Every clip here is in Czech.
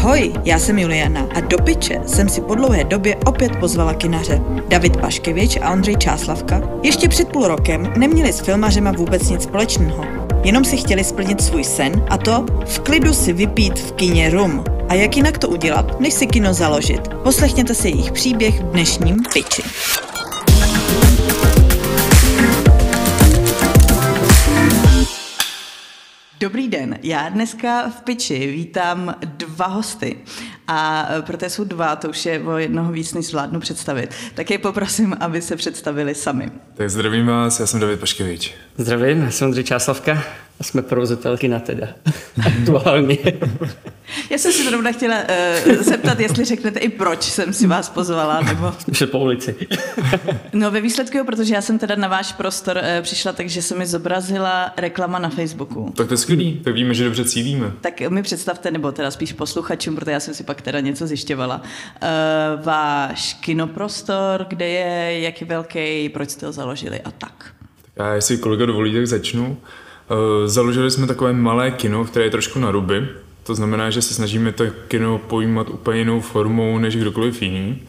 Ahoj, já jsem Juliana a do piče jsem si po dlouhé době opět pozvala kinaře. David Paškevič a Ondřej Čáslavka ještě před půl rokem neměli s filmařema vůbec nic společného. Jenom si chtěli splnit svůj sen a to v klidu si vypít v kině rum. A jak jinak to udělat, než si kino založit? Poslechněte si jejich příběh v dnešním piči. Dobrý den, já dneska v Piči vítám dva hosty a e, protože jsou dva, to už je o jednoho víc, než zvládnu představit, tak je poprosím, aby se představili sami. Tak zdravím vás, já jsem David Paškevič. Zdravím, já jsem Ondřej Čáslavka a jsme provozatelky na teda. Aktuálně. Já jsem si zrovna chtěla uh, zeptat, jestli řeknete i proč jsem si vás pozvala, nebo... Jsme po ulici. no ve výsledku, protože já jsem teda na váš prostor uh, přišla, takže se mi zobrazila reklama na Facebooku. Tak to je skvělý, tak víme, že dobře cílíme. Tak mi představte, nebo teda spíš posluchačům, protože já jsem si pak teda něco zjišťovala. Uh, váš kinoprostor, kde je, jak je velký, proč jste ho založili a tak. Tak já, jestli kolega dovolí, tak začnu. Uh, založili jsme takové malé kino, které je trošku na ruby. To znamená, že se snažíme to kino pojímat úplně jinou formou než kdokoliv jiný.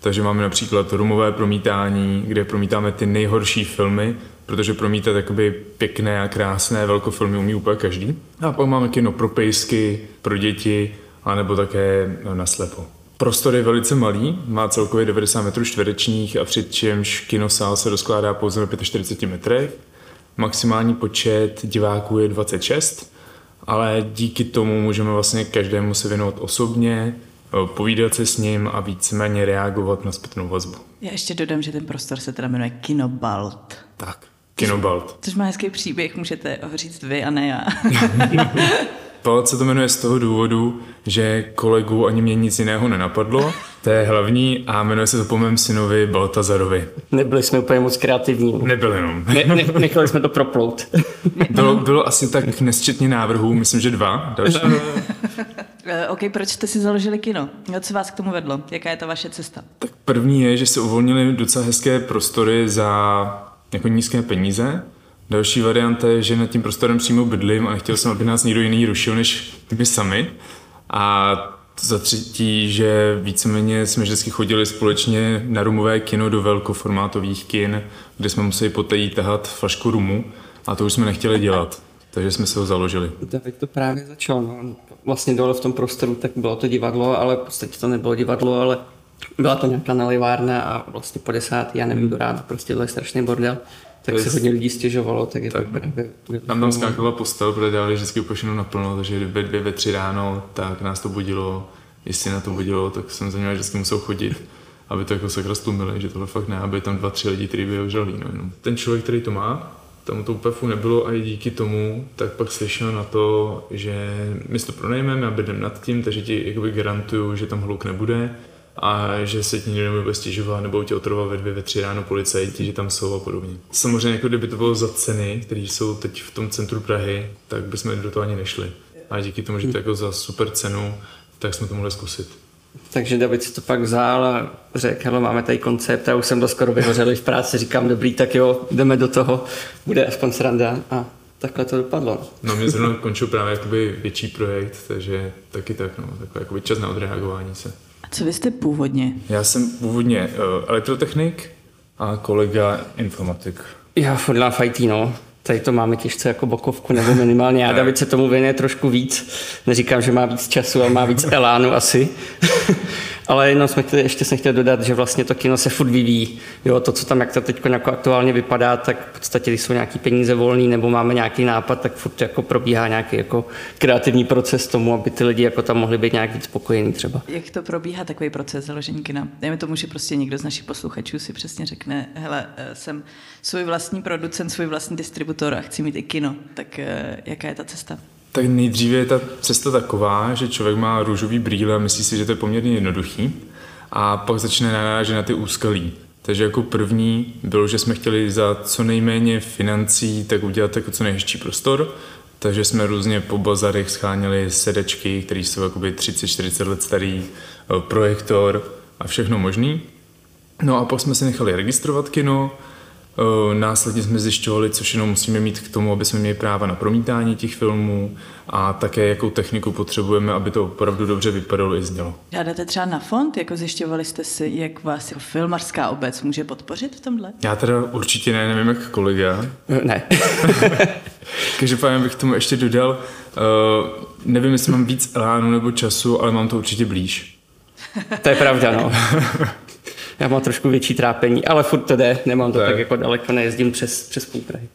Takže máme například rumové promítání, kde promítáme ty nejhorší filmy, protože promítat jakoby pěkné a krásné velkofilmy umí úplně každý. A pak máme kino pro pejsky, pro děti, anebo také na slepo. Prostor je velice malý, má celkově 90 metrů čtverečních a přičemž kinosál se rozkládá pouze na 45 metrech. Maximální počet diváků je 26, ale díky tomu můžeme vlastně každému se věnovat osobně, povídat se s ním a víceméně reagovat na zpětnou vazbu. Já ještě dodám, že ten prostor se teda jmenuje Kinobalt. Tak, Kinobalt. Což má hezký příběh, můžete ho říct vy a ne já. Balt se to jmenuje z toho důvodu, že kolegu ani mě nic jiného nenapadlo. To je hlavní a jmenuje se to po mém synovi Baltazarovi. Nebyli jsme úplně moc kreativní. Nebyli jenom. Ne, ne, nechali jsme to proplout. bylo, bylo asi tak nesčetně návrhů, myslím, že dva další. Eh, OK, proč jste si založili kino? Co vás k tomu vedlo? Jaká je ta vaše cesta? Tak první je, že se uvolnili docela hezké prostory za jako nízké peníze Další varianta je, že nad tím prostorem přímo bydlím a nechtěl jsem, aby nás někdo jiný rušil, než my sami. A za třetí, že víceméně jsme vždycky chodili společně na rumové kino do velkoformátových kin, kde jsme museli poté tahat flašku rumu a to už jsme nechtěli dělat. Takže jsme se ho založili. David to právě začal. No. Vlastně dole v tom prostoru tak bylo to divadlo, ale v podstatě to nebylo divadlo, ale byla to nějaká nalivárna a vlastně po desátý, já nevím, rád, prostě to je strašný bordel tak se hodně lidí stěžovalo, tak je tak, to právě... Tam tam skákala postel, protože dávali vždycky upošenou naplno, takže ve dvě, ve tři ráno, tak nás to budilo, jestli na to budilo, tak jsem za ně vždycky musel chodit, aby to jako sakra stlumili, že tohle fakt ne, aby tam dva, tři lidi, kteří by ožrali. No, jenom. Ten člověk, který to má, tam to úplně nebylo a i díky tomu, tak pak slyšel na to, že my to pronajmeme a bydem nad tím, takže ti jakoby garantuju, že tam hluk nebude a že se ti někdo nebude stěžovat nebo tě otrovat ve dvě, ve tři ráno policajti, že tam jsou a podobně. Samozřejmě, jako kdyby to bylo za ceny, které jsou teď v tom centru Prahy, tak bychom do toho ani nešli. A díky tomu, že to jako za super cenu, tak jsme to mohli zkusit. Takže David si to pak vzal a řekl, hele, máme tady koncept a už jsem to skoro vyhořel v práci, říkám, dobrý, tak jo, jdeme do toho, bude aspoň sranda a takhle to dopadlo. No mě zrovna končil právě jakoby větší projekt, takže taky tak, no, takový jakoby čas na odreagování se. Co vy jste původně? Já jsem původně uh, elektrotechnik a kolega informatik. Já furt v IT, no. Tady to máme těžce jako bokovku, nebo minimálně já. David se tomu věnuje trošku víc. Neříkám, že má víc času, ale má víc elánu asi. Ale jenom jsme chtěli, ještě jsem chtěl dodat, že vlastně to kino se furt vyvíjí. Jo, to, co tam jak to teď jako aktuálně vypadá, tak v podstatě, když jsou nějaký peníze volný nebo máme nějaký nápad, tak furt jako probíhá nějaký jako kreativní proces tomu, aby ty lidi jako tam mohli být nějak víc spokojení třeba. Jak to probíhá takový proces založení kina? Dejme tomu, že prostě někdo z našich posluchačů si přesně řekne, hele, eh, jsem svůj vlastní producent, svůj vlastní distributor a chci mít i kino. Tak eh, jaká je ta cesta? Tak nejdříve je ta cesta taková, že člověk má růžový brýle a myslí si, že to je poměrně jednoduchý a pak začne narážet na ty úskalí. Takže jako první bylo, že jsme chtěli za co nejméně financí tak udělat jako co nejhezčí prostor, takže jsme různě po bazarech scháněli sedečky, které jsou jakoby 30-40 let starý, eh, projektor a všechno možný. No a pak jsme si nechali registrovat kino, Následně jsme zjišťovali, co všechno musíme mít k tomu, aby jsme měli práva na promítání těch filmů a také jakou techniku potřebujeme, aby to opravdu dobře vypadalo i znělo. Žádáte třeba na fond, jako zjišťovali jste si, jak vás jako filmarská obec může podpořit v tomhle? Já teda určitě ne, nevím jak kolega. Ne. Každopádně bych tomu ještě dodal, uh, nevím, jestli mám víc elánu nebo času, ale mám to určitě blíž. To je pravda, no. Já mám trošku větší trápení, ale furt to jde, nemám to tak, tak jako daleko, nejezdím přes, přes půl Prahy.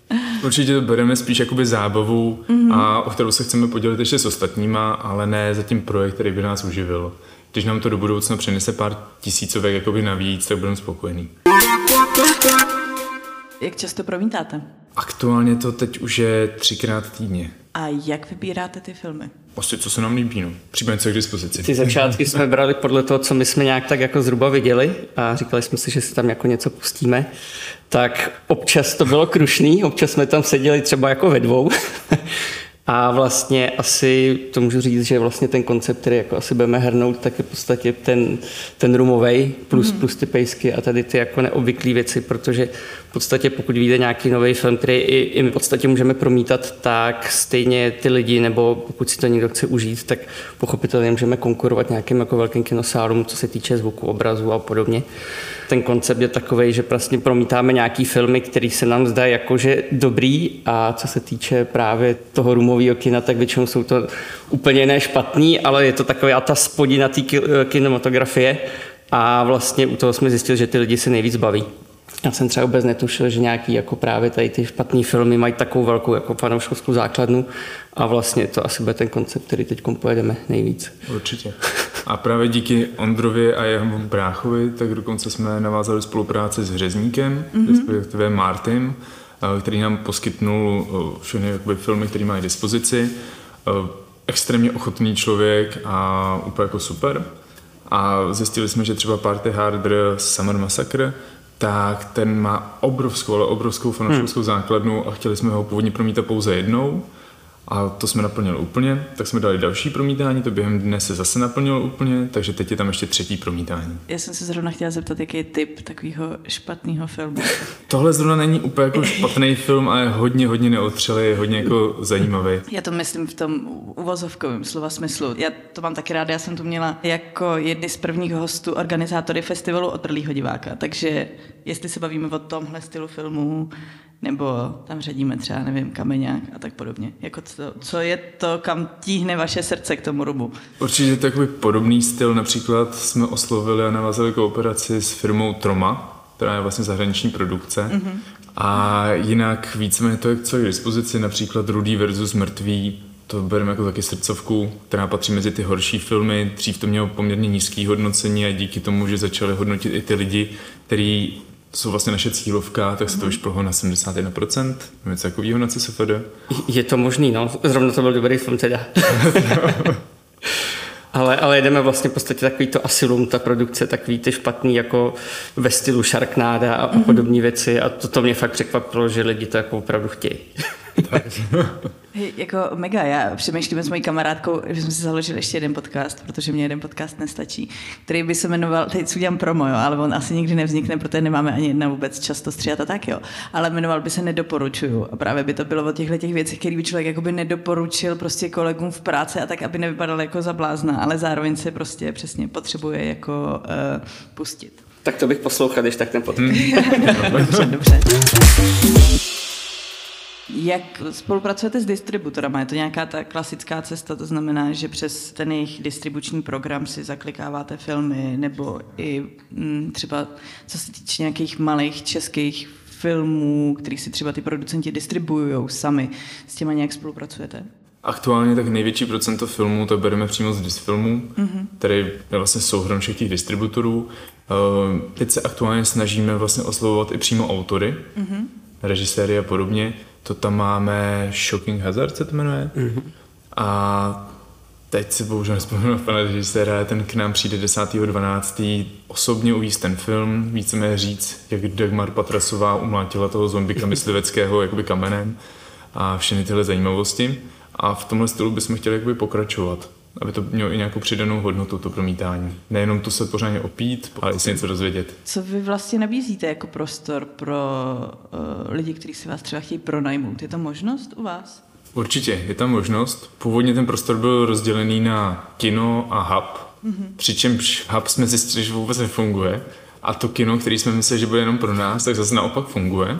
Určitě to bereme spíš jakoby zábavu mm-hmm. a o kterou se chceme podělit ještě s ostatníma, ale ne za tím projekt, který by nás uživil. Když nám to do budoucna přinese pár tisícovek jakoby navíc, tak budeme spokojení. Jak často promítáte? Aktuálně to teď už je třikrát týdně. A jak vybíráte ty filmy? Prostě co se nám líbí, no. Případně co k dispozici. Ty začátky jsme brali podle toho, co my jsme nějak tak jako zhruba viděli a říkali jsme si, že si tam jako něco pustíme. Tak občas to bylo krušný, občas jsme tam seděli třeba jako ve dvou. A vlastně asi to můžu říct, že vlastně ten koncept, který jako asi budeme hrnout, tak je v podstatě ten, ten rumovej plus, mm. plus ty pejsky a tady ty jako neobvyklé věci, protože v podstatě pokud vyjde nějaký nový film, který i, i my v podstatě můžeme promítat, tak stejně ty lidi, nebo pokud si to někdo chce užít, tak pochopitelně můžeme konkurovat nějakým jako velkým kinosálům, co se týče zvuku, obrazu a podobně. Ten koncept je takový, že vlastně promítáme nějaký filmy, který se nám zdá jakože dobrý a co se týče právě toho rumového kina, tak většinou jsou to úplně ne špatný, ale je to taková ta spodina té kinematografie a vlastně u toho jsme zjistili, že ty lidi se nejvíc baví. Já jsem třeba vůbec netušil, že nějaký jako právě tady ty špatné filmy mají takovou velkou jako fanouškovskou základnu a vlastně to asi bude ten koncept, který teď pojedeme nejvíc. Určitě. A právě díky Ondrovi a jeho bráchovi, tak dokonce jsme navázali spolupráci s Hřezníkem, mm-hmm. respektive Martin, eh, který nám poskytnul eh, všechny jakoby, filmy, které mají dispozici. Eh, extrémně ochotný člověk a úplně jako super. A zjistili jsme, že třeba Party Harder Summer Massacre tak ten má obrovskou, ale obrovskou fanouškovskou hmm. základnu a chtěli jsme ho původně promítat pouze jednou a to jsme naplnili úplně, tak jsme dali další promítání, to během dne se zase naplnilo úplně, takže teď je tam ještě třetí promítání. Já jsem se zrovna chtěla zeptat, jaký je typ takového špatného filmu. Tohle zrovna není úplně jako špatný film, ale hodně, hodně neotřelý, hodně jako zajímavý. Já to myslím v tom uvozovkovém slova smyslu. Já to mám taky ráda, já jsem tu měla jako jedny z prvních hostů organizátory festivalu Otrlýho diváka, takže jestli se bavíme o tomhle stylu filmů, nebo tam řadíme třeba, nevím, kameňák a tak podobně. Jako co, co je to, kam tíhne vaše srdce k tomu rubu? Určitě takový podobný styl. Například jsme oslovili a navázali kooperaci s firmou Troma, která je vlastně zahraniční produkce. Mm-hmm. A jinak víceméně to, co je k dispozici, například Rudý versus Mrtvý, to bereme jako taky srdcovku, která patří mezi ty horší filmy. Dřív to mělo poměrně nízký hodnocení a díky tomu, že začali hodnotit i ty lidi, kteří to jsou vlastně naše cílovka, tak se to už na 71%, něco takového na CSFD. Je to možný, no. Zrovna to byl dobrý film teda. ale, ale jedeme vlastně v podstatě takový to asilum, ta produkce, takový ty špatný jako ve stylu Sharknada a, mm-hmm. podobné věci a to, to mě fakt překvapilo, že lidi to jako opravdu chtějí. jako mega, já přemýšlím s mojí kamarádkou, že jsme si založili ještě jeden podcast, protože mě jeden podcast nestačí, který by se jmenoval, teď si udělám promo, jo, ale on asi nikdy nevznikne, protože nemáme ani jedna vůbec často stříhat a tak, jo. Ale jmenoval by se Nedoporučuju. A právě by to bylo o těchto těch věcech, které by člověk jakoby nedoporučil prostě kolegům v práci a tak, aby nevypadal jako za blázna, ale zároveň se prostě přesně potřebuje jako uh, pustit. Tak to bych poslouchal, když tak ten podcast. dobře, dobře. Jak spolupracujete s distributorama? Je to nějaká ta klasická cesta, to znamená, že přes ten jejich distribuční program si zaklikáváte filmy, nebo i mm, třeba co se týče nějakých malých českých filmů, který si třeba ty producenti distribuují sami, s těma nějak spolupracujete? Aktuálně tak největší procento filmů to bereme přímo z Disfilmu, mm-hmm. který je vlastně souhrn všech těch distributorů. Uh, teď se aktuálně snažíme vlastně oslovovat i přímo autory, mm-hmm. režiséry a podobně, to tam máme Shocking Hazard, se to jmenuje. Mm-hmm. A teď si bohužel nespomenu na pana režiséra, ten k nám přijde 10.12. osobně uvízt ten film, víceméně říct, jak Dagmar Patrasová umlátila toho zombika mysliveckého jakoby kamenem a všechny tyhle zajímavosti. A v tomhle stylu bychom chtěli jakoby pokračovat. Aby to mělo i nějakou přidanou hodnotu, to promítání. Nejenom to se pořádně opít, ale i si něco dozvědět. Co vy vlastně nabízíte jako prostor pro uh, lidi, kteří si vás třeba chtějí pronajmout? Je to možnost u vás? Určitě, je tam možnost. Původně ten prostor byl rozdělený na kino a hub, mm-hmm. přičemž hub jsme zjistili, že vůbec nefunguje. A to kino, který jsme mysleli, že bude jenom pro nás, tak zase naopak funguje.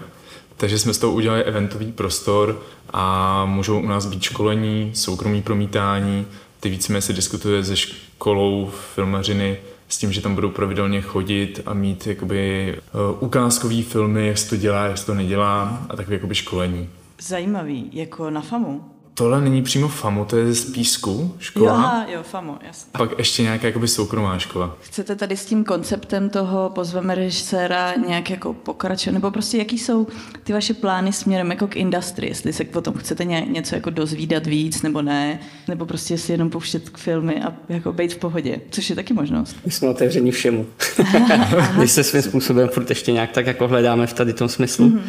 Takže jsme z toho udělali eventový prostor a můžou u nás být školení, soukromí promítání, ty víceméně se diskutuje se školou filmařiny s tím, že tam budou pravidelně chodit a mít jakoby uh, ukázkový filmy, jak se to dělá, jak se to nedělá a takové jakoby školení. Zajímavý, jako na FAMu. Tohle není přímo FAMu, to je z Písku škola. Jo, aha, jo, FAMu, jasně. Pak ještě nějaká jakoby soukromá škola. Chcete tady s tím konceptem toho pozveme režiséra nějak jako pokračovat, nebo prostě jaký jsou ty vaše plány směrem jako k industrii, jestli se potom chcete ně, něco jako dozvídat víc nebo ne, nebo prostě si jenom pouštět k filmy a jako být v pohodě, což je taky možnost. My jsme otevření všemu. My se svým způsobem furt ještě nějak tak jako hledáme v tady tom smyslu. Mm-hmm.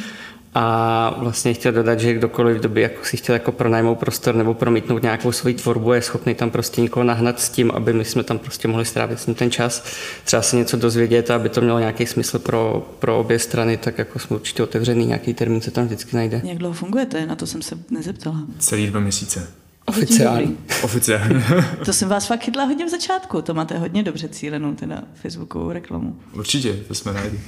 A vlastně chtěl dodat, že kdokoliv v době jako si chtěl jako pronajmout prostor nebo promítnout nějakou svoji tvorbu, je schopný tam prostě někoho nahnat s tím, aby my jsme tam prostě mohli strávit s ním ten čas, třeba se něco dozvědět, aby to mělo nějaký smysl pro, pro obě strany, tak jako jsme určitě otevřený, nějaký termín se tam vždycky najde. Jak dlouho fungujete? Na to jsem se nezeptala. Celý dva měsíce. Oficiálně. Oficiálně. to jsem vás fakt chytla hodně v začátku. To máte hodně dobře cílenou teda Facebookovou reklamu. Určitě, to jsme rádi.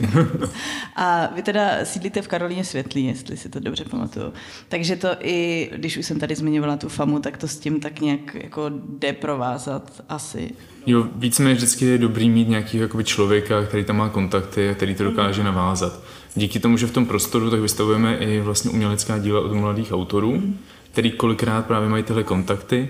a vy teda sídlíte v Karolíně Světlí, jestli si to dobře pamatuju. Takže to i, když už jsem tady zmiňovala tu famu, tak to s tím tak nějak jako jde provázat asi. Jo, víceméně vždycky je dobrý mít nějaký člověka, který tam má kontakty a který to dokáže navázat. Díky tomu, že v tom prostoru tak vystavujeme i vlastně umělecká díla od mladých autorů, mm který kolikrát právě mají tyhle kontakty,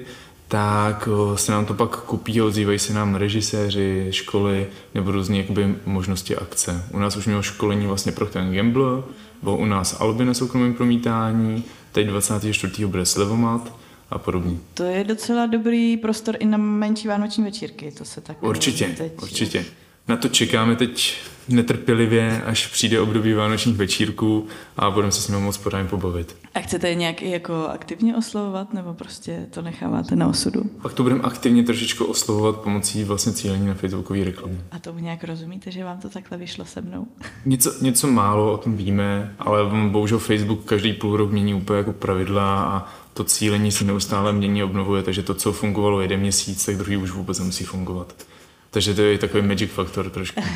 tak se nám to pak kupí ozývají se nám režiséři, školy nebo různé jakoby, možnosti akce. U nás už mělo školení vlastně pro ten Gamble, bylo u nás Alby na soukromém promítání, teď 24. bude Slevomat a podobně. To je docela dobrý prostor i na menší vánoční večírky, to se tak... Určitě, teď... určitě. Na to čekáme teď netrpělivě, až přijde období vánočních večírků a budeme se s nimi moc pořádně pobavit. A chcete je nějak jako aktivně oslovovat, nebo prostě to necháváte na osudu? Pak to budeme aktivně trošičku oslovovat pomocí vlastně cílení na facebookové reklamy. A tomu nějak rozumíte, že vám to takhle vyšlo se mnou? Něco, něco málo o tom víme, ale bohužel Facebook každý půl rok mění úplně jako pravidla a to cílení se neustále mění, obnovuje, takže to, co fungovalo jeden měsíc, tak druhý už vůbec nemusí fungovat. Takže to je takový magic faktor trošku.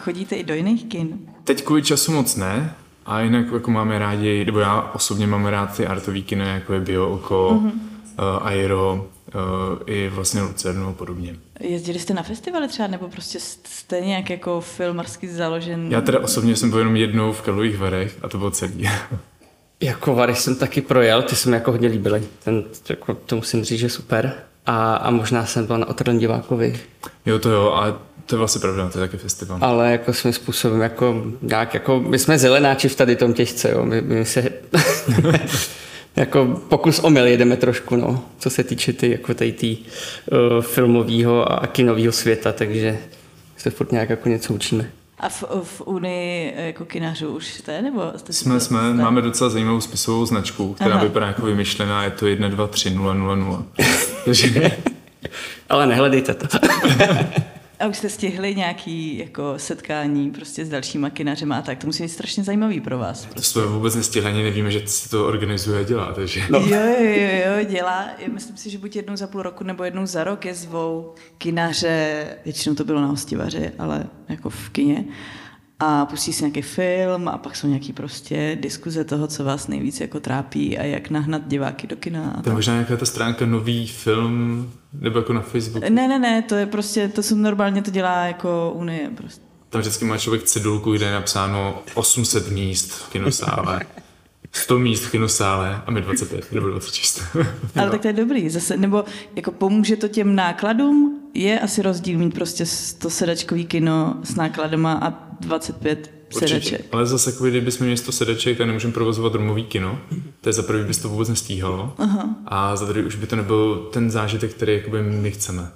Chodíte i do jiných kin? Teď kvůli času moc ne, a jinak jako máme rádi, nebo já osobně mám rád ty artový kino, jako je Bio Oko, mm-hmm. uh, Aero, uh, i vlastně Lucernu a podobně. Jezdili jste na festivaly třeba, nebo prostě jste nějak jako filmarsky založen? Já teda osobně jsem byl jenom jednou v Karlových Varech a to bylo celý. jako Vary jsem taky projel, ty se mi jako hodně líbily. Ten, jako, to musím říct, že super. A, a možná jsem byl na Otrlém divákovi. Jo, to jo, a to je vlastně pravda, to je taky festival. Ale jako svým způsobem, jako, nějak, jako my jsme zelenáči v tady tom těžce, jo. My, my se, jako pokus omyl jedeme trošku, no, co se týče ty, jako tady tý, uh, filmového a kinového světa, takže se furt nějak jako něco učíme. A v, v Unii jako kinařů už jste? Nebo jste jsme, jsme, jste? máme docela zajímavou spisovou značku, která Aha. vypadá jako vymyšlená, je to 1, 2, 3, 0, 0, 0. Ale nehledejte to. A už jste stihli nějaký jako setkání prostě s dalšíma kinařema a tak. To musí být strašně zajímavý pro vás. Prostě. To jsme vůbec nestihli, ani nevíme, že se to organizuje a dělá. Takže... No. Jo, jo, jo, dělá. Myslím si, že buď jednou za půl roku nebo jednou za rok je zvou kinaře, většinou to bylo na hostivaři, ale jako v kině a pustí si nějaký film a pak jsou nějaký prostě diskuze toho, co vás nejvíc jako trápí a jak nahnat diváky do kina. To je možná nějaká ta stránka nový film, nebo jako na Facebooku? Ne, ne, ne, to je prostě, to jsou normálně to dělá jako Unie prostě. Tam vždycky má člověk cedulku, kde je napsáno 800 míst v kinosále. 100 míst v kinosále a my 25 nebo 26. Ale tak to je dobrý. Zase, nebo jako pomůže to těm nákladům? Je asi rozdíl mít prostě 100 sedačkový kino s nákladama a 25 sedaček. Ale zase, kdybychom měli 100 sedaček, tak nemůžeme provozovat rumový kino. To je za prvý, bys to vůbec nestíhalo. Aha. A za druhý už by to nebyl ten zážitek, který jakoby my chceme.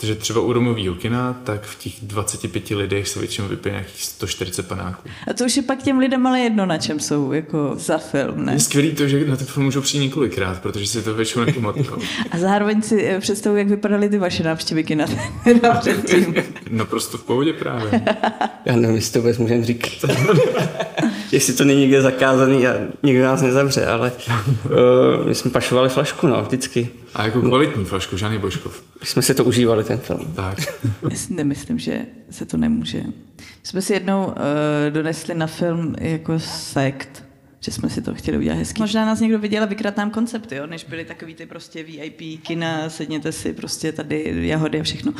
Takže třeba u romového kina, tak v těch 25 lidech se většinou vypije nějakých 140 panáků. A to už je pak těm lidem ale jedno, na čem jsou, jako za film, ne? Je skvělý to, že na ten film můžou přijít několikrát, protože si to většinou nepamatují. A zároveň si eh, představuji, jak vypadaly ty vaše návštěvy kina předtím. Naprosto v pohodě právě. Já nevím, jestli to vůbec můžeme říkat. jestli to není někde zakázaný a nikdo nás nezavře, ale uh, my jsme pašovali flašku, no, vždycky. A jako kvalitní flašku, žádný Božkov. My jsme si to užívali, ten film. Tak. Nemyslím, že se to nemůže. My jsme si jednou uh, donesli na film jako sekt, že jsme si to chtěli udělat hezky. Možná nás někdo viděl a vykrat nám koncepty, jo? než byly takový ty prostě VIP kina, sedněte si prostě tady jahody a všechno.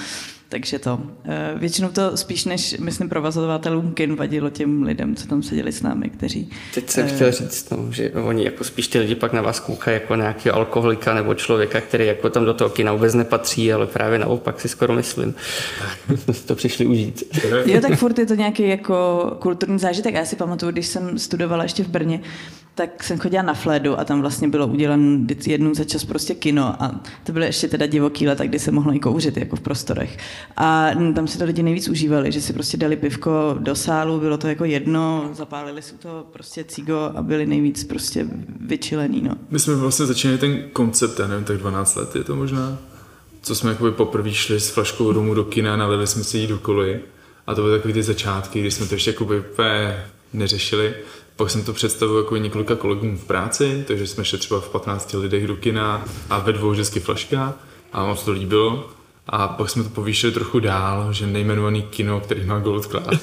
Takže to. Eh, většinou to spíš než, myslím, provozovatelům kin vadilo těm lidem, co tam seděli s námi, kteří... Teď jsem uh, chtěl říct, no, že oni jako spíš ty lidi pak na vás koukají jako nějaký alkoholika nebo člověka, který jako tam do toho kina vůbec nepatří, ale právě naopak si skoro myslím. jsme si to přišli užít. jo, tak furt je to nějaký jako kulturní zážitek. Já si pamatuju, když jsem studovala ještě v Brně, tak jsem chodila na Fledu a tam vlastně bylo udělané jednou za čas prostě kino a to byly ještě teda divoký leta, kdy se mohlo i kouřit jako v prostorech. A tam si to lidi nejvíc užívali, že si prostě dali pivko do sálu, bylo to jako jedno, zapálili si to prostě cigo a byli nejvíc prostě vyčilený. No. My jsme vlastně začínali ten koncept, já nevím, tak 12 let je to možná, co jsme jakoby poprvé šli s flaškou rumu do kina, nalili jsme si ji do koly a to byly takové ty začátky, kdy jsme to ještě jakoby neřešili pak jsem to představil jako několika kolegům v práci, takže jsme šli třeba v 15 lidech do kina a ve dvou vždycky flaška a moc to líbilo. A pak jsme to povýšili trochu dál, že nejmenovaný kino, který má Gold Class.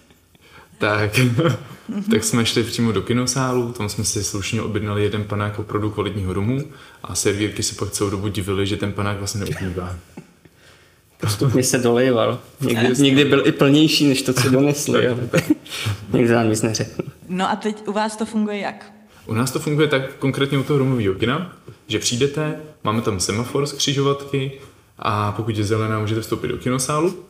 tak, tak jsme šli přímo do kinosálu, tam jsme si slušně objednali jeden panák opravdu kvalitního rumu a servírky se pak celou dobu divili, že ten panák vlastně neuplývá. Postupně se dolejval. Někdy, někdy byl i plnější, než to, co donesli. Jo. Někdo nám nic neřekl. No a teď u vás to funguje jak? U nás to funguje tak konkrétně u toho rumového kina, že přijdete, máme tam semafor z křižovatky a pokud je zelená, můžete vstoupit do kinosálu,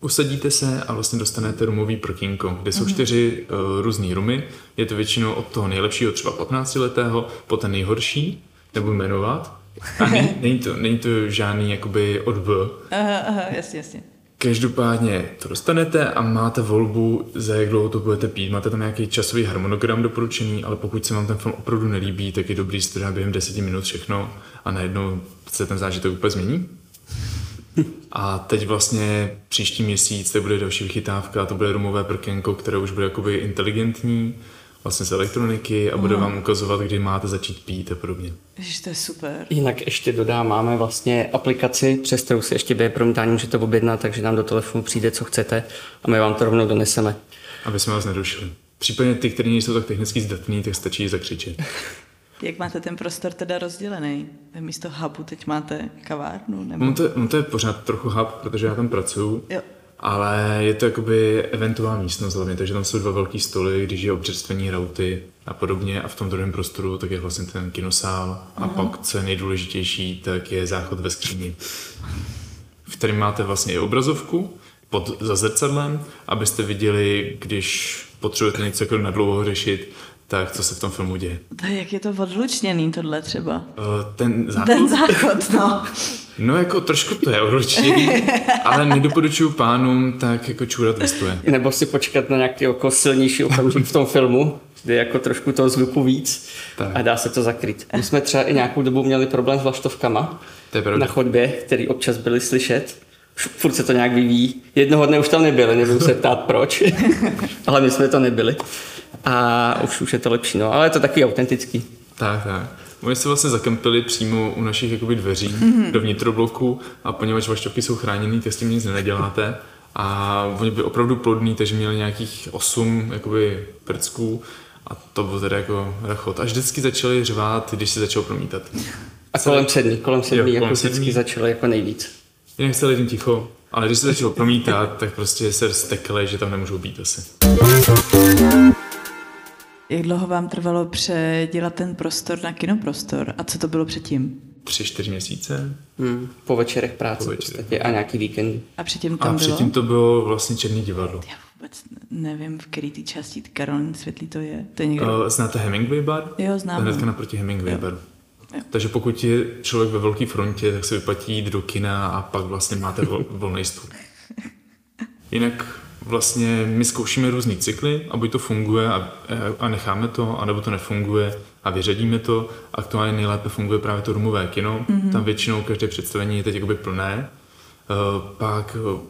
usadíte se a vlastně dostanete rumový protínko, kde jsou mm-hmm. čtyři uh, různé rumy. Je to většinou od toho nejlepšího, třeba 15 letého, po ten nejhorší, nebo jmenovat. A není, není, to, není to žádný jakoby od B. Aha, aha, jasně, jasně. Každopádně to dostanete a máte volbu, za jak dlouho to budete pít. Máte tam nějaký časový harmonogram doporučený, ale pokud se vám ten film opravdu nelíbí, tak je dobrý si to dát během 10 minut všechno a najednou se ten zážitek úplně změní. A teď vlastně příští měsíc to bude další vychytávka, to bude rumové prkenko, které už bude jakoby inteligentní, vlastně z elektroniky a bude vám ukazovat, kdy máte začít pít a podobně. Ježiš, to je super. Jinak ještě dodám, máme vlastně aplikaci, přes kterou si ještě během promítání můžete objednat, takže nám do telefonu přijde, co chcete a my vám to rovnou doneseme. Aby jsme vás nedušili. Případně ty, kteří nejsou tak technicky zdatní, tak stačí zakřičet. Jak máte ten prostor teda rozdělený? Místo hubu teď máte kavárnu? Nebo... No to, no to je pořád trochu hub, protože já tam pracuju. Jo ale je to jakoby eventuální místnost hlavně, takže tam jsou dva velký stoly, když je občerstvení rauty a podobně a v tom druhém prostoru tak je vlastně ten kinosál a uh-huh. pak, co je nejdůležitější, tak je záchod ve skříni, v kterém máte vlastně i obrazovku pod za zrcadlem, abyste viděli, když potřebujete něco jako nadlouho řešit, tak co se v tom filmu děje. Tak jak je to odlučněný tohle třeba? Uh, ten záchod? Ten záchod, no. No jako trošku to je odlučněný, ale nedoporučuju pánům tak jako čůrat ve Nebo si počkat na nějaký jako silnější okamžik v tom filmu, kde je jako trošku toho zvuku víc tak. a dá se to zakryt. My jsme třeba i nějakou dobu měli problém s vlaštovkama na chodbě, který občas byly slyšet. Furt se to nějak vyvíjí. Jednoho dne už tam nebyly, nebudu se ptát proč, ale my jsme to nebyli a už, už je to lepší, no, ale je to takový autentický. Tak, tak. Oni se vlastně zakempili přímo u našich jakoby, dveří mm-hmm. do vnitrobloku a poněvadž vaštovky jsou chráněný, tak s tím nic neděláte. A oni byli opravdu plodní, takže měli nějakých osm jakoby, prcků a to bylo teda jako rachot. Až vždycky začali řvát, když se začal promítat. A kolem sedmi, kolem sedmi, jo, jako kolem vždycky sedmi. začali jako nejvíc. Jinak se lidem ticho, ale když se začalo promítat, tak prostě se stekli, že tam nemůžou být asi. Jak dlouho vám trvalo předělat ten prostor na kinoprostor a co to bylo předtím? Tři, čtyři měsíce. Hmm, po večerech práce po večerech. v podstatě a nějaký víkend. A předtím tam a bylo? předtím to bylo vlastně Černý divadlo. Já vůbec nevím, v který té části Karolin Světlý to je. To je někdo... Uh, znáte Hemingway bar? Jo, znám. To hnedka naproti Hemingway jo. baru. Takže pokud je člověk ve velké frontě, tak se vyplatí jít do kina a pak vlastně máte vol, volný stůl. Jinak vlastně my zkoušíme různý cykly a buď to funguje a, a necháme to, anebo to nefunguje a vyřadíme to. Aktuálně nejlépe funguje právě to rumové kino. Mm-hmm. Tam většinou každé představení je teď jakoby plné. Uh, pak uh,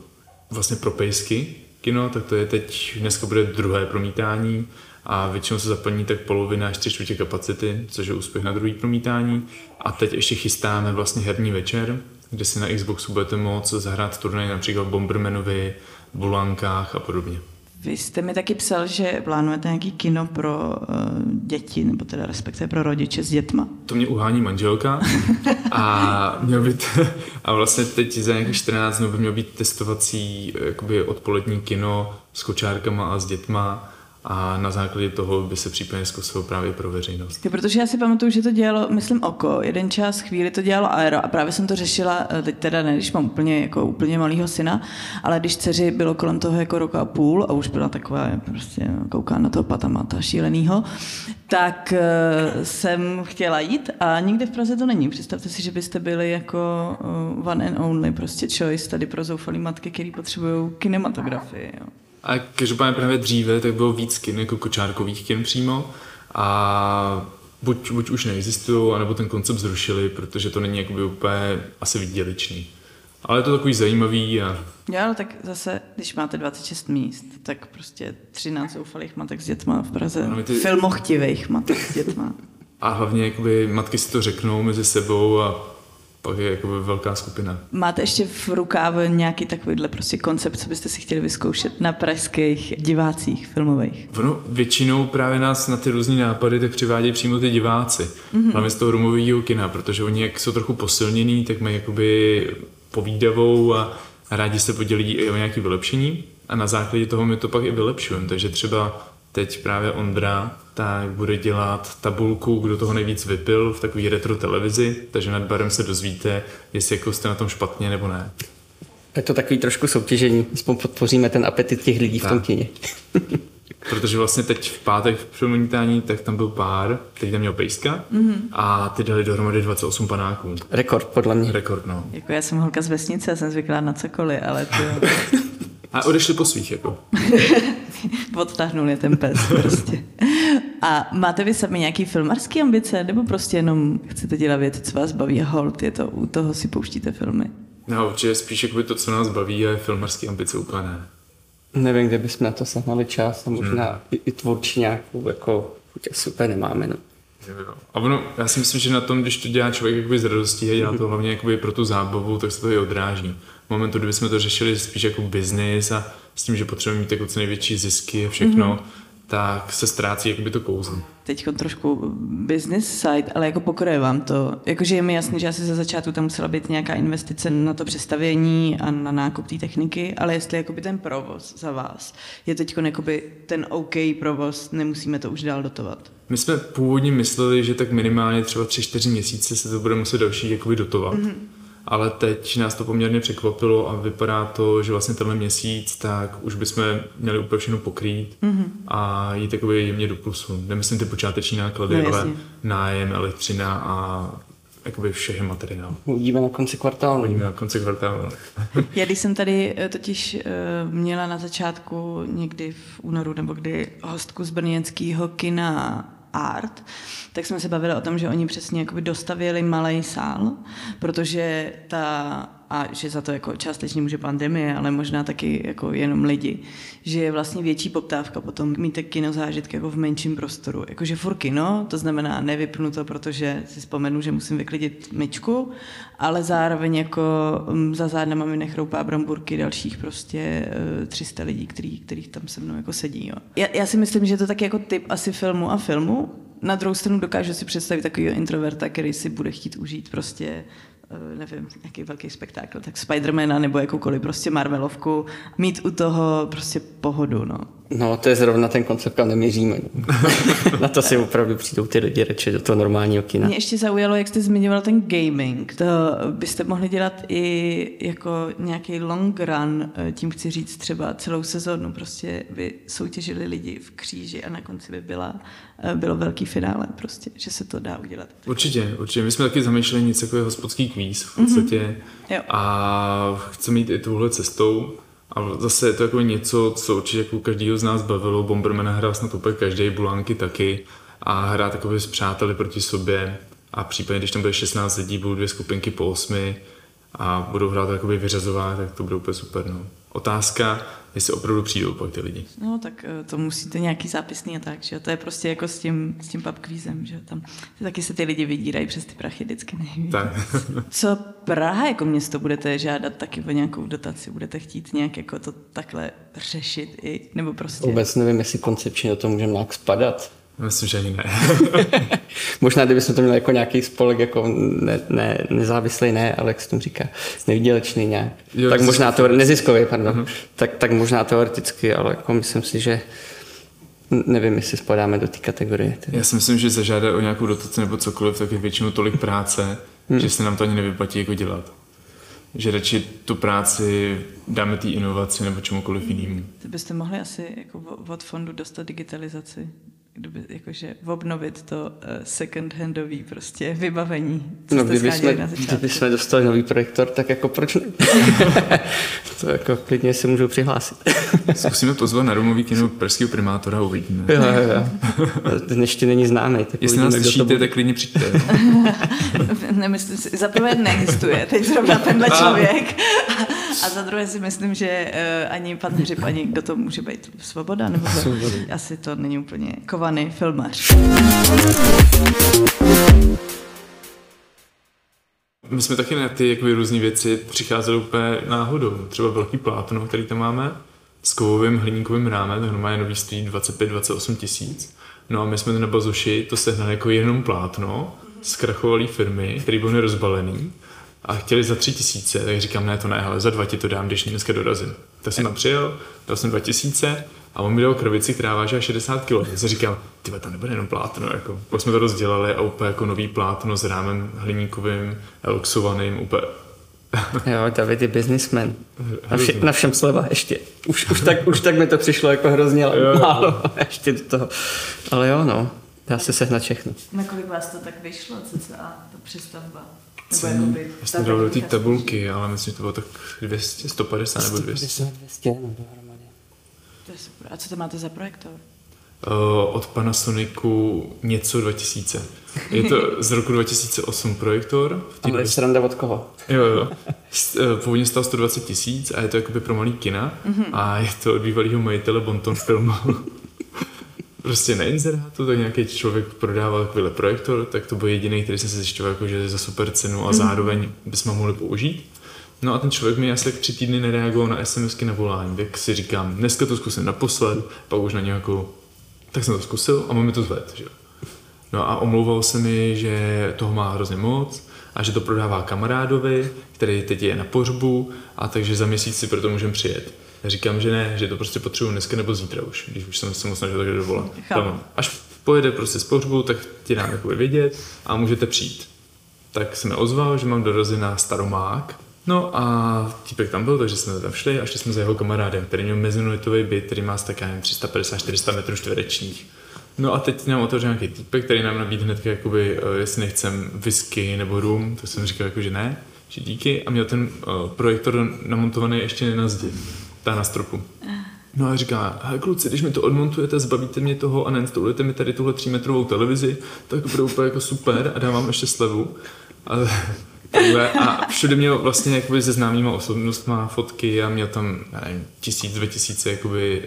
vlastně pro pejsky kino, tak to je teď, dneska bude druhé promítání a většinou se zaplní tak polovina až tři čtvrtě kapacity, což je úspěch na druhý promítání. A teď ještě chystáme vlastně herní večer, kde si na Xboxu budete moct zahrát turnaj například Bombermanovi, Bulankách a podobně. Vy jste mi taky psal, že plánujete nějaký kino pro uh, děti, nebo teda respektive pro rodiče s dětma. To mě uhání manželka a měl být, a vlastně teď za nějakých 14 dnů by měl být testovací jakoby odpolední kino s kočárkama a s dětma a na základě toho by se případně zkusilo právě pro veřejnost. Protože já si pamatuju, že to dělalo, myslím, oko. Jeden čas, chvíli to dělalo Aero a právě jsem to řešila, eh, teď teda ne, když mám úplně, jako úplně malýho syna, ale když dceři bylo kolem toho jako roka a půl a už byla taková, prostě kouká na toho patamata šílenýho, tak uh, jsem chtěla jít a nikde v Praze to není. Představte si, že byste byli jako uh, one and only, prostě choice tady pro zoufalý matky, které potřebují kinematografii. Jo. A každopádně právě dříve tak bylo víc kin, jako kočárkových kin přímo a buď, buď už neexistují, anebo ten koncept zrušili, protože to není jakoby úplně asi výdělečný. Ale je to takový zajímavý a... Jo, no tak zase, když máte 26 míst, tak prostě 13 zoufalých matek s dětma v Praze. No, ty... Filmochtivých matek s dětma. A hlavně jakoby matky si to řeknou mezi sebou a pak je jako velká skupina. Máte ještě v rukávu nějaký takovýhle prostě koncept, co byste si chtěli vyzkoušet na pražských divácích filmových? Ono většinou právě nás na ty různé nápady tak přivádějí přímo ty diváci. Mm-hmm. Hlavně z toho rumového kina, protože oni jak jsou trochu posilnění, tak mají jakoby povídavou a rádi se podělí i o nějaké vylepšení a na základě toho my to pak i vylepšujeme. Takže třeba teď právě Ondra tak bude dělat tabulku, kdo toho nejvíc vypil v takové retro televizi, takže nad barem se dozvíte, jestli jako jste na tom špatně nebo ne. Je to takový trošku soutěžení, aspoň podpoříme ten apetit těch lidí tak. v tom kině. Protože vlastně teď v pátek v přemlítání, tak tam byl pár, teď tam měl pejska mm-hmm. a ty dali dohromady 28 panáků. Rekord, podle mě. Rekord, no. Jako já jsem holka z vesnice, jsem zvyklá na cokoliv, ale to... a odešli po svých, jako. Odtahnul je ten pes prostě. A máte vy sami nějaký filmarský ambice, nebo prostě jenom chcete dělat věci, co vás baví a hold, je to, u toho si pouštíte filmy? No, určitě spíš jakoby to, co nás baví, je filmarský ambice úplně ne. Nevím, kde bychom na to sehnali čas a možná hmm. i, i tvůrčí nějakou jako chuť asi úplně nemáme. No. A ono, já si myslím, že na tom, když to dělá člověk jakoby z radostí a dělá to hlavně jakoby pro tu zábavu, tak se to i odráží. V momentu, kdyby jsme to řešili spíš jako biznis a s tím, že potřebujeme mít jako co největší zisky a všechno, mm-hmm tak se ztrácí jakoby to kouzlo. Teď trošku business side, ale jako pokroje vám to. Jakože je mi jasný, že asi za začátku tam musela být nějaká investice na to přestavění a na nákup té techniky, ale jestli jakoby ten provoz za vás je teď ten OK provoz, nemusíme to už dál dotovat. My jsme původně mysleli, že tak minimálně třeba 3-4 měsíce se to bude muset další jakoby dotovat. Mm-hmm ale teď nás to poměrně překvapilo a vypadá to, že vlastně tenhle měsíc tak už bychom měli úplně všechno pokrýt mm-hmm. a jít takový jemně do plusu. Nemyslím ty počáteční náklady, no, ale nájem, elektřina a jakoby všechny materiál. Uvidíme na konci kvartálu. Uvidíme na konci kvartálu. Já když jsem tady eh, totiž eh, měla na začátku někdy v únoru nebo kdy hostku z brněnského kina Art, tak jsme se bavili o tom, že oni přesně jakoby dostavili malý sál, protože ta a že za to jako částečně může pandemie, ale možná taky jako jenom lidi, že je vlastně větší poptávka potom mít tak kinozážitky jako v menším prostoru. Jakože furt kino, to znamená nevypnu to, protože si vzpomenu, že musím vyklidit myčku, ale zároveň jako mm, za zádnama mi nechroupá bramburky dalších prostě 300 eh, lidí, který, kterých tam se mnou jako sedí. Jo. Já, já si myslím, že je to taky jako typ asi filmu a filmu, na druhou stranu dokážu si představit takového introverta, který si bude chtít užít prostě nevím, nějaký velký spektákl, tak Spidermana nebo jakoukoliv prostě Marvelovku, mít u toho prostě pohodu, no. No, to je zrovna ten koncept, kam neměříme. Na to si opravdu přijdou ty lidi radši do toho normálního kina. Mě ještě zaujalo, jak jste zmiňoval ten gaming. To byste mohli dělat i jako nějaký long run, eh, tím chci říct třeba celou sezónu. Prostě by soutěžili lidi v kříži a na konci by byla, eh, bylo velký finále prostě, že se to dá udělat. Určitě, určitě. My jsme taky zamýšleli něco jako hospodský kvíz v podstatě mm-hmm. Jo. a chceme jít i touhle cestou. A zase je to jako něco, co určitě jako každýho z nás bavilo. Bombermana hrál snad úplně každý, Bulánky taky. A hrát takové s přáteli proti sobě. A případně, když tam bude 16 lidí, budou dvě skupinky po osmi a budou hrát jakoby vyřazová, tak to bude úplně super. No. Otázka, jestli opravdu přijdou pak ty lidi. No tak eh, to musíte nějaký zápisný a tak, že jo? To je prostě jako s tím, s tím pub kvízem, že? Tam taky se ty lidi vydírají přes ty prachy vždycky nejvíc. Tak. Co Praha jako město budete žádat taky o nějakou dotaci? Budete chtít nějak jako to takhle řešit i, nebo prostě... Vůbec nevím, jestli koncepčně do toho můžeme nějak spadat. Myslím, že ani ne. Možná, kdybychom to měli jako nějaký spolek, jako ne, ne, nezávislý, ne, ale jak se tomu říká, nevýdělečný nějak. Jo, tak možná to, neziskový, pardon. Uh-huh. Tak, tak možná teoreticky, ale jako myslím si, že nevím, jestli spadáme do té kategorie. Tedy. Já si myslím, že zažádat o nějakou dotaci nebo cokoliv, tak je většinou tolik práce, hmm. že se nám to ani nevyplatí jako dělat. Že radši tu práci dáme té inovaci nebo čemukoliv jinému. Byste mohli asi jako od fondu dostat digitalizaci. Kdyby, jakože obnovit to uh, second handový prostě vybavení. Co No, kdyby jsme, na začátku. kdyby jsme dostali nový projektor, tak jako proč ne? to jako klidně se můžou přihlásit. Zkusíme pozvat na domový kino pražského primátora a uvidíme. jo, jo, jo. Ten ještě není známý. Tak Jestli nás slyšíte, tak klidně přijďte. Nemyslím si, za prvé neexistuje teď zrovna tenhle člověk a za druhé si myslím, že uh, ani pan Hřib, ani kdo to může být svoboda, nebo to, asi to není úplně kovaný filmař. My jsme taky na ty jakoby, různé věci přicházeli úplně náhodou. Třeba velký plátno, který tam máme, s kovovým hliníkovým rámem, tak normálně nový stojí 25-28 tisíc. No a my jsme na Bazoši to sehnali jako jenom plátno z krachovalý firmy, který byl nerozbalený a chtěli za tři tisíce, tak říkám, ne, to ne, ale za dva ti to dám, když dneska dorazím. Tak jsem tam přijel, dal jsem dva tisíce a on mi dal krabici, která vážila 60 kg. Já jsem říkal, ty to nebude jenom plátno, jako. Pak jsme to rozdělali a úplně jako nový plátno s rámem hliníkovým, eloxovaným, úplně Jo, David je businessman. Na, vše, na všem sleva ještě. Už, už, tak, už tak mi to přišlo jako hrozně Jo. málo ještě do toho. Ale jo, no. Dá se sehnat všechno. Na kolik vás to tak vyšlo, cca ta přestavba? Jsem, já jsem to dal do té tabulky, ale myslím, že to bylo tak 200, 150 nebo 200. 200 no, dohromady. To je super. A co to máte za projektor? Uh, od Panasonicu něco 2000. Je to z roku 2008 projektor. V té Ale sranda od koho? Jo, jo. Eh, Původně stál 120 tisíc a je to jakoby pro malý kina mm-hmm. a je to od bývalého majitele Bonton filmu. prostě na inzerátu, tak nějaký člověk prodával takovýhle projektor, tak to byl jediný, který jsem se zjišťoval, jako, že je za super cenu a zároveň bychom ho mohli použít. No a ten člověk mi asi tak tři týdny nereagoval na SMSky na volání, tak si říkám, dneska to zkusím naposled, pak už na něj jako, tak jsem to zkusil a on mi to zved, že jo. No a omlouval se mi, že toho má hrozně moc a že to prodává kamarádovi, který teď je na pohřbu a takže za měsíc si proto můžeme přijet. Já říkám, že ne, že to prostě potřebuji dneska nebo zítra už, když už jsem se mu snažil takhle dovolat. Až pojede prostě z pohřbu, tak ti dám jakoby vědět a můžete přijít. Tak jsem mi ozval, že mám dorazit na Staromák, No a týpek tam byl, takže jsme tam šli a šli jsme za jeho kamarádem, který měl mezinolitový byt, který má tak, já nevím, 350-400 metrů čtverečních. No a teď nám otevřel nějaký týpek, který nám nabídl hned, jakoby, eh, jestli nechcem whisky nebo rum, to jsem říkal jako, že ne, že díky. A měl ten uh, projektor namontovaný ještě na zdi, ta na stropu. No a říká, hele kluci, když mi to odmontujete, zbavíte mě toho a neinstallujete mi tady tuhle 3 metrovou televizi, tak bude úplně jako super a dám vám ještě slevu. A. a všude měl vlastně jakoby se známýma osobnostma fotky a měl tam, já nevím, tisíc, dvě tisíce jakoby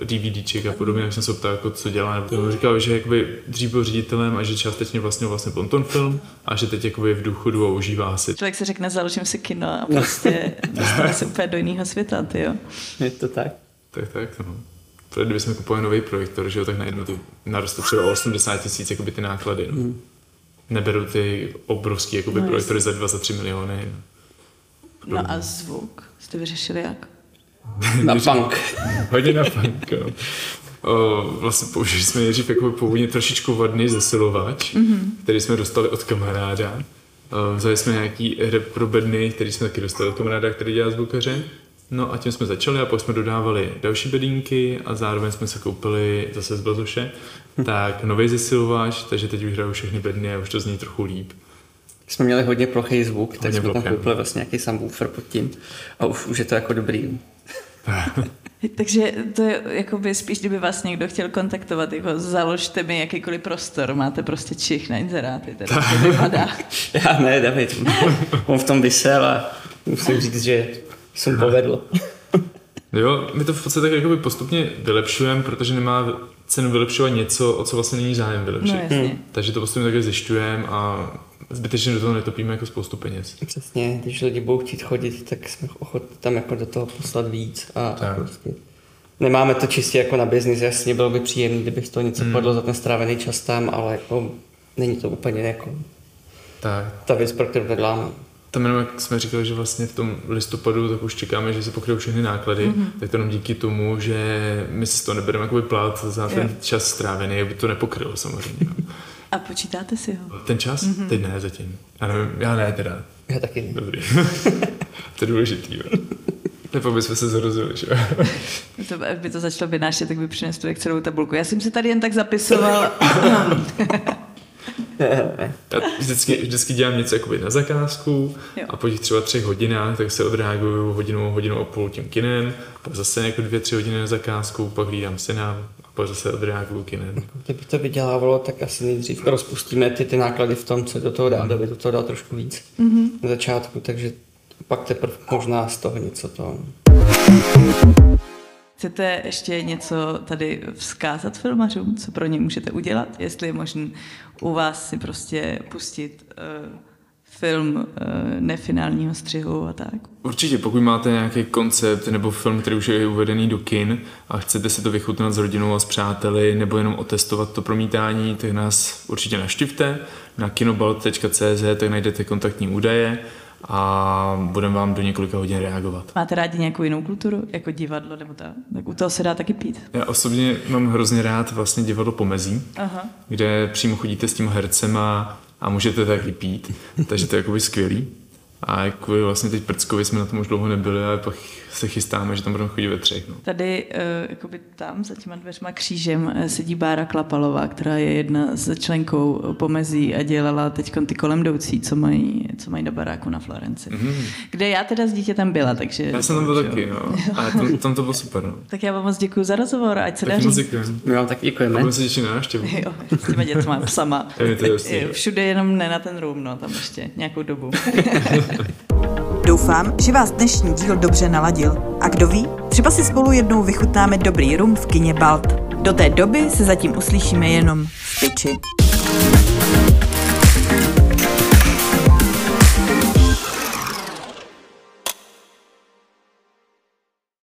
eh, DVDček a podobně, jak jsem se ptal, jako, co dělá. Nebo říkal, že jakoby dřív byl ředitelem a že částečně vlastně vlastně Ponton film a že teď jakoby je v důchodu a užívá si. Člověk si řekne, založím si kino a prostě dostane se úplně do jiného světa, ty jo. Je to tak? Tak, tak, no. Protože kdybychom kupovali nový projektor, že jo, tak najednou to naroste třeba o 80 tisíc jakoby ty náklady. No. Mm. Neberu ty obrovský jakoby, No, projektory za 2, za 3 miliony. No a zvuk? Jste vyřešili jak? Na punk. Hodně na punk, jo. O, vlastně použili jsme nejdřív jako původně trošičku vadný zesilovač, mm-hmm. který jsme dostali od kamaráda. O, vzali jsme nějaký reprobedny, který jsme taky dostali od kamaráda, který dělá zvukaře. No a tím jsme začali a pak jsme dodávali další bedínky a zároveň jsme se koupili zase z Bazoše, tak nový zesilovač, takže teď už hraju všechny bedny a už to zní trochu líp. Jsme měli hodně plochý zvuk, tak hodně jsme tam koupili vlastně nějaký subwoofer pod tím a už, už je to jako dobrý. Takže to je jakoby spíš, kdyby vás někdo chtěl kontaktovat, jako založte mi jakýkoliv prostor, máte prostě čich na inzeráty, teda to vypadá. Já ne, David, on v tom vysel a musím říct, že jsem povedl. Jo, my to v podstatě tak postupně vylepšujeme, protože nemá cenu vylepšovat něco, o co vlastně není zájem vylepšit. No, hmm. Takže to postupně takhle zjišťujeme a zbytečně do toho netopíme jako spoustu peněz. Přesně, když lidi budou chtít chodit, tak jsme ochotní tam jako do toho poslat víc a, a prostě nemáme to čistě jako na biznis, jasně bylo by příjemné, kdybych to něco hmm. podlo za ten strávený čas tam, ale jako není to úplně jako tak. ta věc, pro kterou to děláme tam jenom jak jsme říkali, že vlastně v tom listopadu tak už čekáme, že se pokryjou všechny náklady, mm-hmm. tak to jenom díky tomu, že my si to nebereme jako plát za ten jo. čas strávený, aby to nepokrylo samozřejmě. No. A počítáte si ho? Ten čas? Mm-hmm. Teď ne zatím. Já nevím, já ne teda. Já taky ne. Dobrý. to je důležitý, jo. Nebo bychom se zrozili, že to, by to začalo vynášet, tak by přinesl celou tabulku. Já jsem si tady jen tak zapisoval. Já vždycky, vždycky dělám něco jakoby na zakázku jo. a po těch třeba třech hodinách tak se odreaguju hodinu, hodinu a půl tím kinem, pak zase jako dvě, tři hodiny na zakázku, pak hlídám syna a pak zase odreaguju kinem. Kdyby to vydělávalo, tak asi nejdřív rozpustíme ty, ty náklady v tom, co do toho dá, aby do toho dal trošku víc mm-hmm. na začátku, takže pak teprve možná z toho něco to... Chcete ještě něco tady vzkázat filmařům, co pro ně můžete udělat? Jestli je možné u vás si prostě pustit uh, film uh, nefinálního střihu a tak? Určitě, pokud máte nějaký koncept nebo film, který už je uvedený do kin a chcete si to vychutnat s rodinou a s přáteli nebo jenom otestovat to promítání, tak nás určitě naštivte na kinobalt.cz, tak najdete kontaktní údaje a budeme vám do několika hodin reagovat. Máte rádi nějakou jinou kulturu, jako divadlo nebo tak? Tak u toho se dá taky pít. Já osobně mám hrozně rád vlastně divadlo pomezí, Aha. kde přímo chodíte s tím hercem a, a můžete taky pít, takže to je jakoby skvělý. A jako vlastně teď Prckovi jsme na tom už dlouho nebyli, ale pak se chystáme, že tam budeme chodit ve třech. No. Tady, uh, jakoby tam za těma dveřma křížem uh, sedí Bára Klapalová, která je jedna z členkou pomezí a dělala teď ty kolem jdoucí, co mají, co mají do baráku na Florenci. Mm-hmm. Kde já teda s dítětem byla, takže... Já jsem tam byl taky, no. A tam, tam to bylo super, no. Tak já vám moc děkuji za rozhovor, ať se daří. My vám taky děkujeme. Budeme se těšit na návštěvu. Jo, s těma dětma, psama. je to Všude jenom ne na ten room, no, tam ještě nějakou dobu. Doufám, že vás dnešní díl dobře naladil. A kdo ví, třeba si spolu jednou vychutnáme dobrý rum v kině Balt. Do té doby se zatím uslyšíme jenom v piči.